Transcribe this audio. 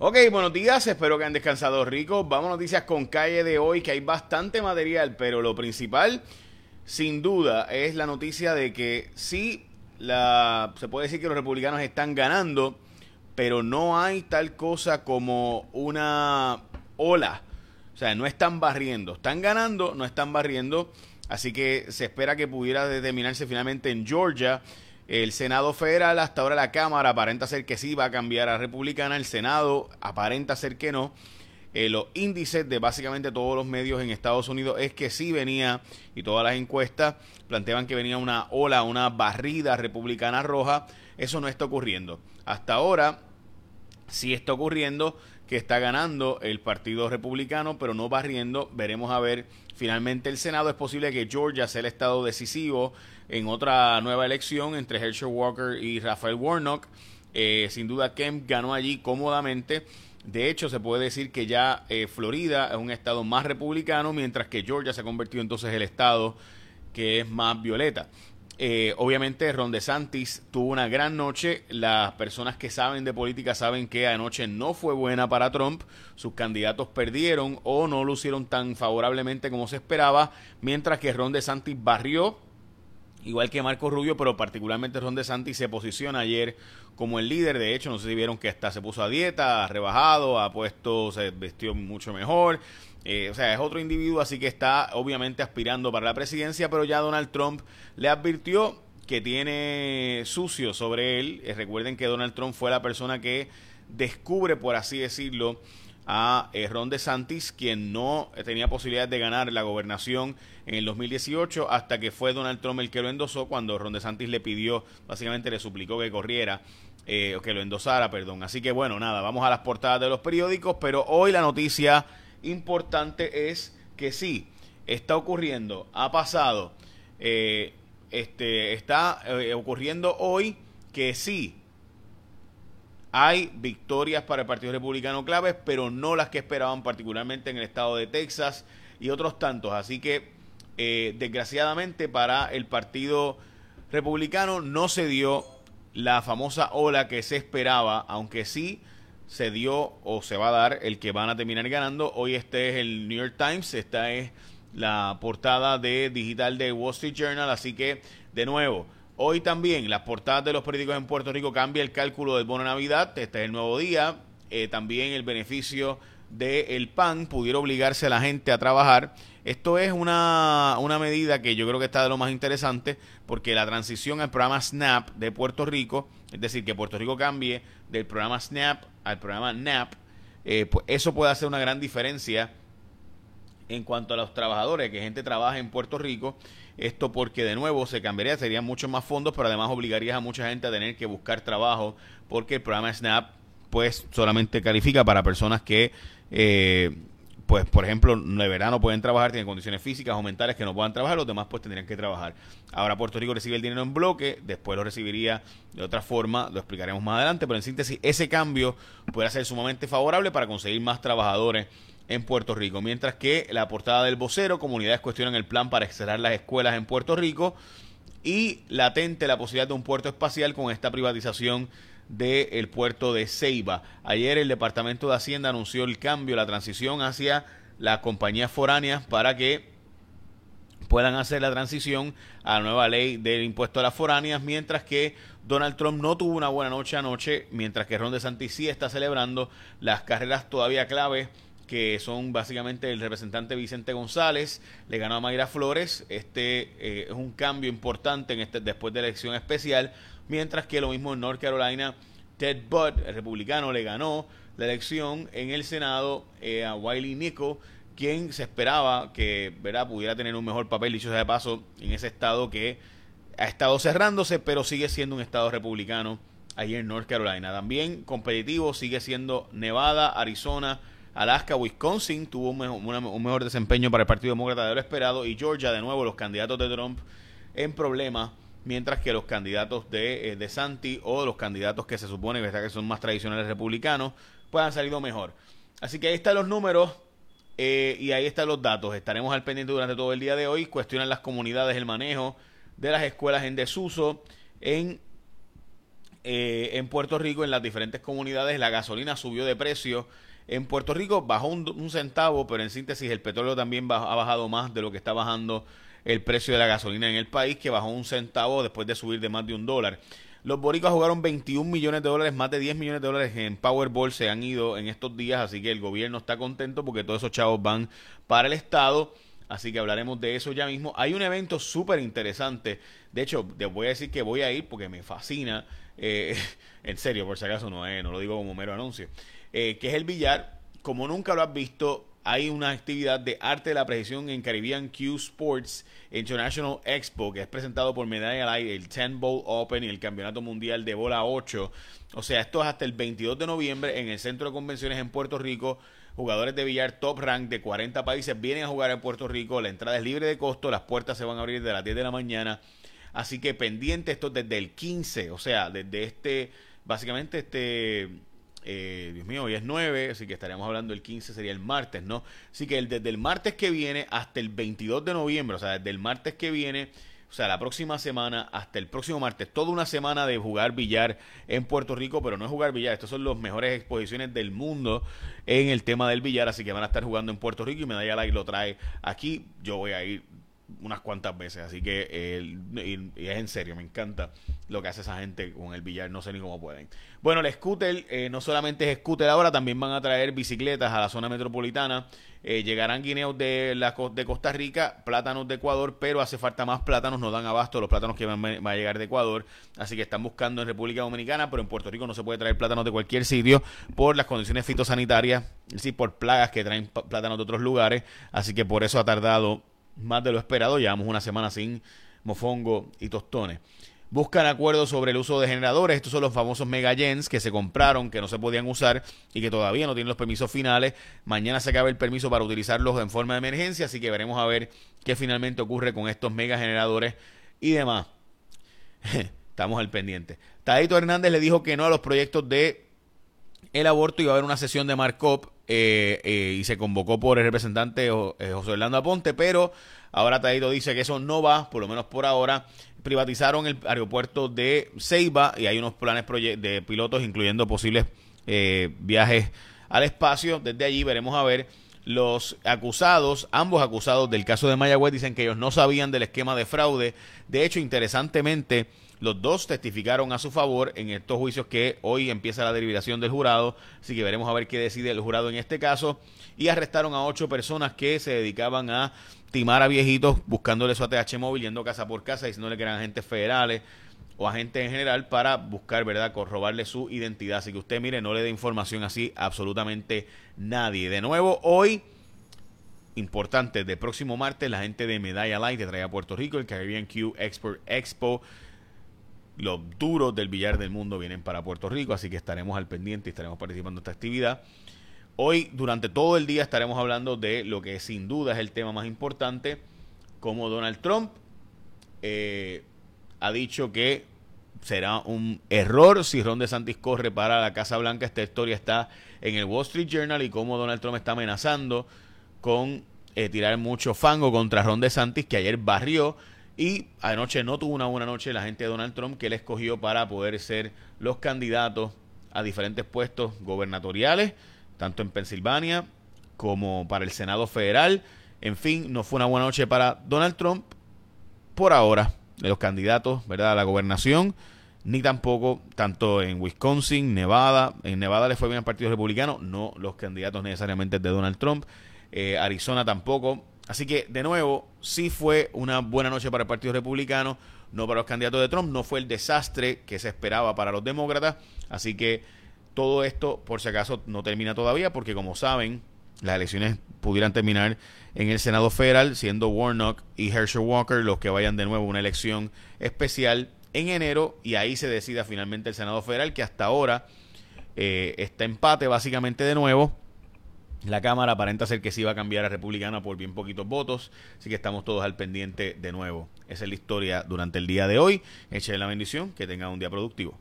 Ok, buenos días, espero que han descansado ricos. Vamos a noticias con calle de hoy, que hay bastante material, pero lo principal, sin duda, es la noticia de que sí, la, se puede decir que los republicanos están ganando, pero no hay tal cosa como una ola. O sea, no están barriendo. Están ganando, no están barriendo. Así que se espera que pudiera determinarse finalmente en Georgia el Senado federal, hasta ahora la Cámara aparenta ser que sí va a cambiar a republicana, el Senado aparenta ser que no. Eh, los índices de básicamente todos los medios en Estados Unidos es que sí venía, y todas las encuestas planteaban que venía una ola, una barrida republicana roja. Eso no está ocurriendo. Hasta ahora sí está ocurriendo que está ganando el Partido Republicano, pero no barriendo. Veremos a ver finalmente el Senado. Es posible que Georgia sea el estado decisivo en otra nueva elección entre Herschel Walker y Rafael Warnock. Eh, sin duda, Kemp ganó allí cómodamente. De hecho, se puede decir que ya eh, Florida es un estado más republicano, mientras que Georgia se ha convertido entonces en el estado que es más violeta. Eh, obviamente Ron DeSantis tuvo una gran noche. Las personas que saben de política saben que anoche no fue buena para Trump. Sus candidatos perdieron o no lucieron tan favorablemente como se esperaba, mientras que Ron DeSantis barrió igual que Marco Rubio, pero particularmente Ron DeSantis se posiciona ayer como el líder. De hecho, no sé si vieron que hasta se puso a dieta, ha rebajado, ha puesto, se vestió mucho mejor. Eh, o sea, es otro individuo, así que está obviamente aspirando para la presidencia, pero ya Donald Trump le advirtió que tiene sucio sobre él. Eh, recuerden que Donald Trump fue la persona que descubre, por así decirlo, a eh, Ron DeSantis, quien no tenía posibilidad de ganar la gobernación en el 2018, hasta que fue Donald Trump el que lo endosó cuando Ron DeSantis le pidió, básicamente le suplicó que corriera, eh, o que lo endosara, perdón. Así que bueno, nada, vamos a las portadas de los periódicos, pero hoy la noticia importante es que sí, está ocurriendo, ha pasado, eh, este, está ocurriendo hoy que sí, hay victorias para el Partido Republicano claves, pero no las que esperaban, particularmente en el estado de Texas y otros tantos. Así que, eh, desgraciadamente, para el Partido Republicano no se dio la famosa ola que se esperaba, aunque sí se dio o se va a dar el que van a terminar ganando. Hoy este es el New York Times, esta es la portada de digital de Wall Street Journal, así que de nuevo, Hoy también las portadas de los periódicos en Puerto Rico cambia el cálculo del bono Navidad. Este es el nuevo día. Eh, también el beneficio del PAN pudiera obligarse a la gente a trabajar. Esto es una, una medida que yo creo que está de lo más interesante porque la transición al programa SNAP de Puerto Rico, es decir, que Puerto Rico cambie del programa SNAP al programa NAP, eh, pues eso puede hacer una gran diferencia en cuanto a los trabajadores, que gente trabaja en Puerto Rico esto porque de nuevo se cambiaría, serían muchos más fondos, pero además obligaría a mucha gente a tener que buscar trabajo porque el programa SNAP pues solamente califica para personas que eh, pues por ejemplo de verano pueden trabajar, tienen condiciones físicas o mentales que no puedan trabajar, los demás pues tendrían que trabajar. Ahora Puerto Rico recibe el dinero en bloque, después lo recibiría de otra forma, lo explicaremos más adelante, pero en síntesis ese cambio puede ser sumamente favorable para conseguir más trabajadores en Puerto Rico. Mientras que la portada del vocero, comunidades cuestionan el plan para cerrar las escuelas en Puerto Rico y latente la posibilidad de un puerto espacial con esta privatización del puerto de Ceiba. Ayer el Departamento de Hacienda anunció el cambio, la transición hacia las compañías foráneas para que puedan hacer la transición a la nueva ley del impuesto a las foráneas, mientras que Donald Trump no tuvo una buena noche anoche, mientras que Ron DeSantis sí está celebrando las carreras todavía clave que son básicamente el representante Vicente González, le ganó a Mayra Flores, este eh, es un cambio importante en este, después de la elección especial, mientras que lo mismo en North Carolina, Ted Budd, el republicano, le ganó la elección en el Senado eh, a Wiley Nico, quien se esperaba que ¿verdad? pudiera tener un mejor papel, dicho sea de paso, en ese estado que ha estado cerrándose, pero sigue siendo un estado republicano ahí en North Carolina. También competitivo sigue siendo Nevada, Arizona, Alaska, Wisconsin tuvo un mejor, desempeño para el Partido Demócrata de lo esperado y Georgia, de nuevo, los candidatos de Trump en problemas, mientras que los candidatos de, eh, de Santi o los candidatos que se supone que son más tradicionales republicanos, pues han salido mejor. Así que ahí están los números eh, y ahí están los datos. Estaremos al pendiente durante todo el día de hoy. Cuestionan las comunidades el manejo de las escuelas en desuso en eh, en Puerto Rico, en las diferentes comunidades, la gasolina subió de precio. En Puerto Rico bajó un, centavo, pero en síntesis el petróleo también ha bajado más de lo que está bajando el precio de la gasolina en el país, que bajó un centavo después de subir de más de un dólar. Los boricuas jugaron 21 millones de dólares, más de 10 millones de dólares en Powerball se han ido en estos días, así que el gobierno está contento porque todos esos chavos van para el Estado. Así que hablaremos de eso ya mismo. Hay un evento súper interesante. De hecho, te voy a decir que voy a ir porque me fascina. Eh, en serio, por si acaso no, no lo digo como mero anuncio. Eh, que es el billar. Como nunca lo has visto, hay una actividad de arte de la precisión en Caribbean Q Sports International Expo, que es presentado por Medalla Light, el 10 Bowl Open y el Campeonato Mundial de Bola 8. O sea, esto es hasta el 22 de noviembre en el Centro de Convenciones en Puerto Rico. Jugadores de billar top rank de 40 países vienen a jugar en Puerto Rico. La entrada es libre de costo. Las puertas se van a abrir de las 10 de la mañana. Así que pendiente esto desde el 15, o sea, desde este, básicamente este eh, Dios mío, hoy es 9, así que estaríamos hablando el 15, sería el martes, ¿no? Así que desde el martes que viene hasta el 22 de noviembre, o sea, desde el martes que viene, o sea, la próxima semana hasta el próximo martes, toda una semana de jugar billar en Puerto Rico, pero no es jugar billar, estos son las mejores exposiciones del mundo en el tema del billar, así que van a estar jugando en Puerto Rico y Medalla Light lo trae aquí, yo voy a ir unas cuantas veces. Así que y, es en serio, me encanta lo que hace esa gente con el billar. No sé ni cómo pueden. Bueno, el scooter eh, no solamente es scooter ahora, también van a traer bicicletas a la zona metropolitana. Eh, llegarán guineos de, la, de Costa Rica, plátanos de Ecuador, pero hace falta más plátanos, no dan abasto los plátanos que van, van, a llegar de Ecuador, así que están buscando en República Dominicana, pero en Puerto Rico no se puede traer plátanos de cualquier sitio por las condiciones fitosanitarias, es decir, por plagas que traen plátanos de otros lugares, así que por eso ha tardado más de lo esperado. Llevamos una semana sin mofongo y tostones. Buscan acuerdos sobre el uso de generadores. Estos son los famosos megagens que se compraron, que no se podían usar y que todavía no tienen los permisos finales. Mañana se acaba el permiso para utilizarlos en forma de emergencia, así que veremos a ver qué finalmente ocurre con estos mega generadores y demás. Estamos al pendiente. Tadito Hernández le dijo que no a los proyectos de el aborto. Iba a haber una sesión de markup eh, eh, y se convocó por el representante eh, José Orlando Aponte, pero ahora Taito dice que eso no va, por lo menos por ahora. Privatizaron el aeropuerto de Ceiba y hay unos planes de pilotos, incluyendo posibles viajes al espacio. Desde allí veremos a ver. Los acusados, ambos acusados del caso de Mayagüez, dicen que ellos no sabían del esquema de fraude. De hecho, interesantemente, los dos testificaron a su favor en estos juicios que hoy empieza la deliberación del jurado, así que veremos a ver qué decide el jurado en este caso. Y arrestaron a ocho personas que se dedicaban a timar a viejitos buscándole su ATH móvil, yendo casa por casa, diciéndole que eran agentes federales o agentes en general para buscar, ¿verdad?, corrobarle su identidad. Así que usted, mire, no le dé información así a absolutamente nadie. De nuevo, hoy importante, de próximo martes, la gente de Medalla Light te trae a Puerto Rico, el Caribbean Q Export Expo los duros del billar del mundo vienen para Puerto Rico, así que estaremos al pendiente y estaremos participando en esta actividad. Hoy, durante todo el día, estaremos hablando de lo que sin duda es el tema más importante, como Donald Trump eh, ha dicho que será un error si Ron DeSantis corre para la Casa Blanca. Esta historia está en el Wall Street Journal y cómo Donald Trump está amenazando con eh, tirar mucho fango contra Ron DeSantis, que ayer barrió y anoche no tuvo una buena noche la gente de Donald Trump que le escogió para poder ser los candidatos a diferentes puestos gubernatoriales, tanto en Pensilvania como para el Senado Federal. En fin, no fue una buena noche para Donald Trump por ahora, de los candidatos ¿verdad? a la gobernación, ni tampoco tanto en Wisconsin, Nevada. En Nevada le fue bien al Partido Republicano, no los candidatos necesariamente de Donald Trump. Eh, Arizona tampoco Así que, de nuevo, sí fue una buena noche para el Partido Republicano, no para los candidatos de Trump, no fue el desastre que se esperaba para los demócratas. Así que todo esto, por si acaso, no termina todavía, porque como saben, las elecciones pudieran terminar en el Senado Federal, siendo Warnock y Herschel Walker los que vayan de nuevo a una elección especial en enero, y ahí se decida finalmente el Senado Federal, que hasta ahora eh, está empate básicamente de nuevo la Cámara aparenta ser que sí va a cambiar a republicana por bien poquitos votos, así que estamos todos al pendiente de nuevo. Esa es la historia durante el día de hoy. Echen la bendición, que tengan un día productivo.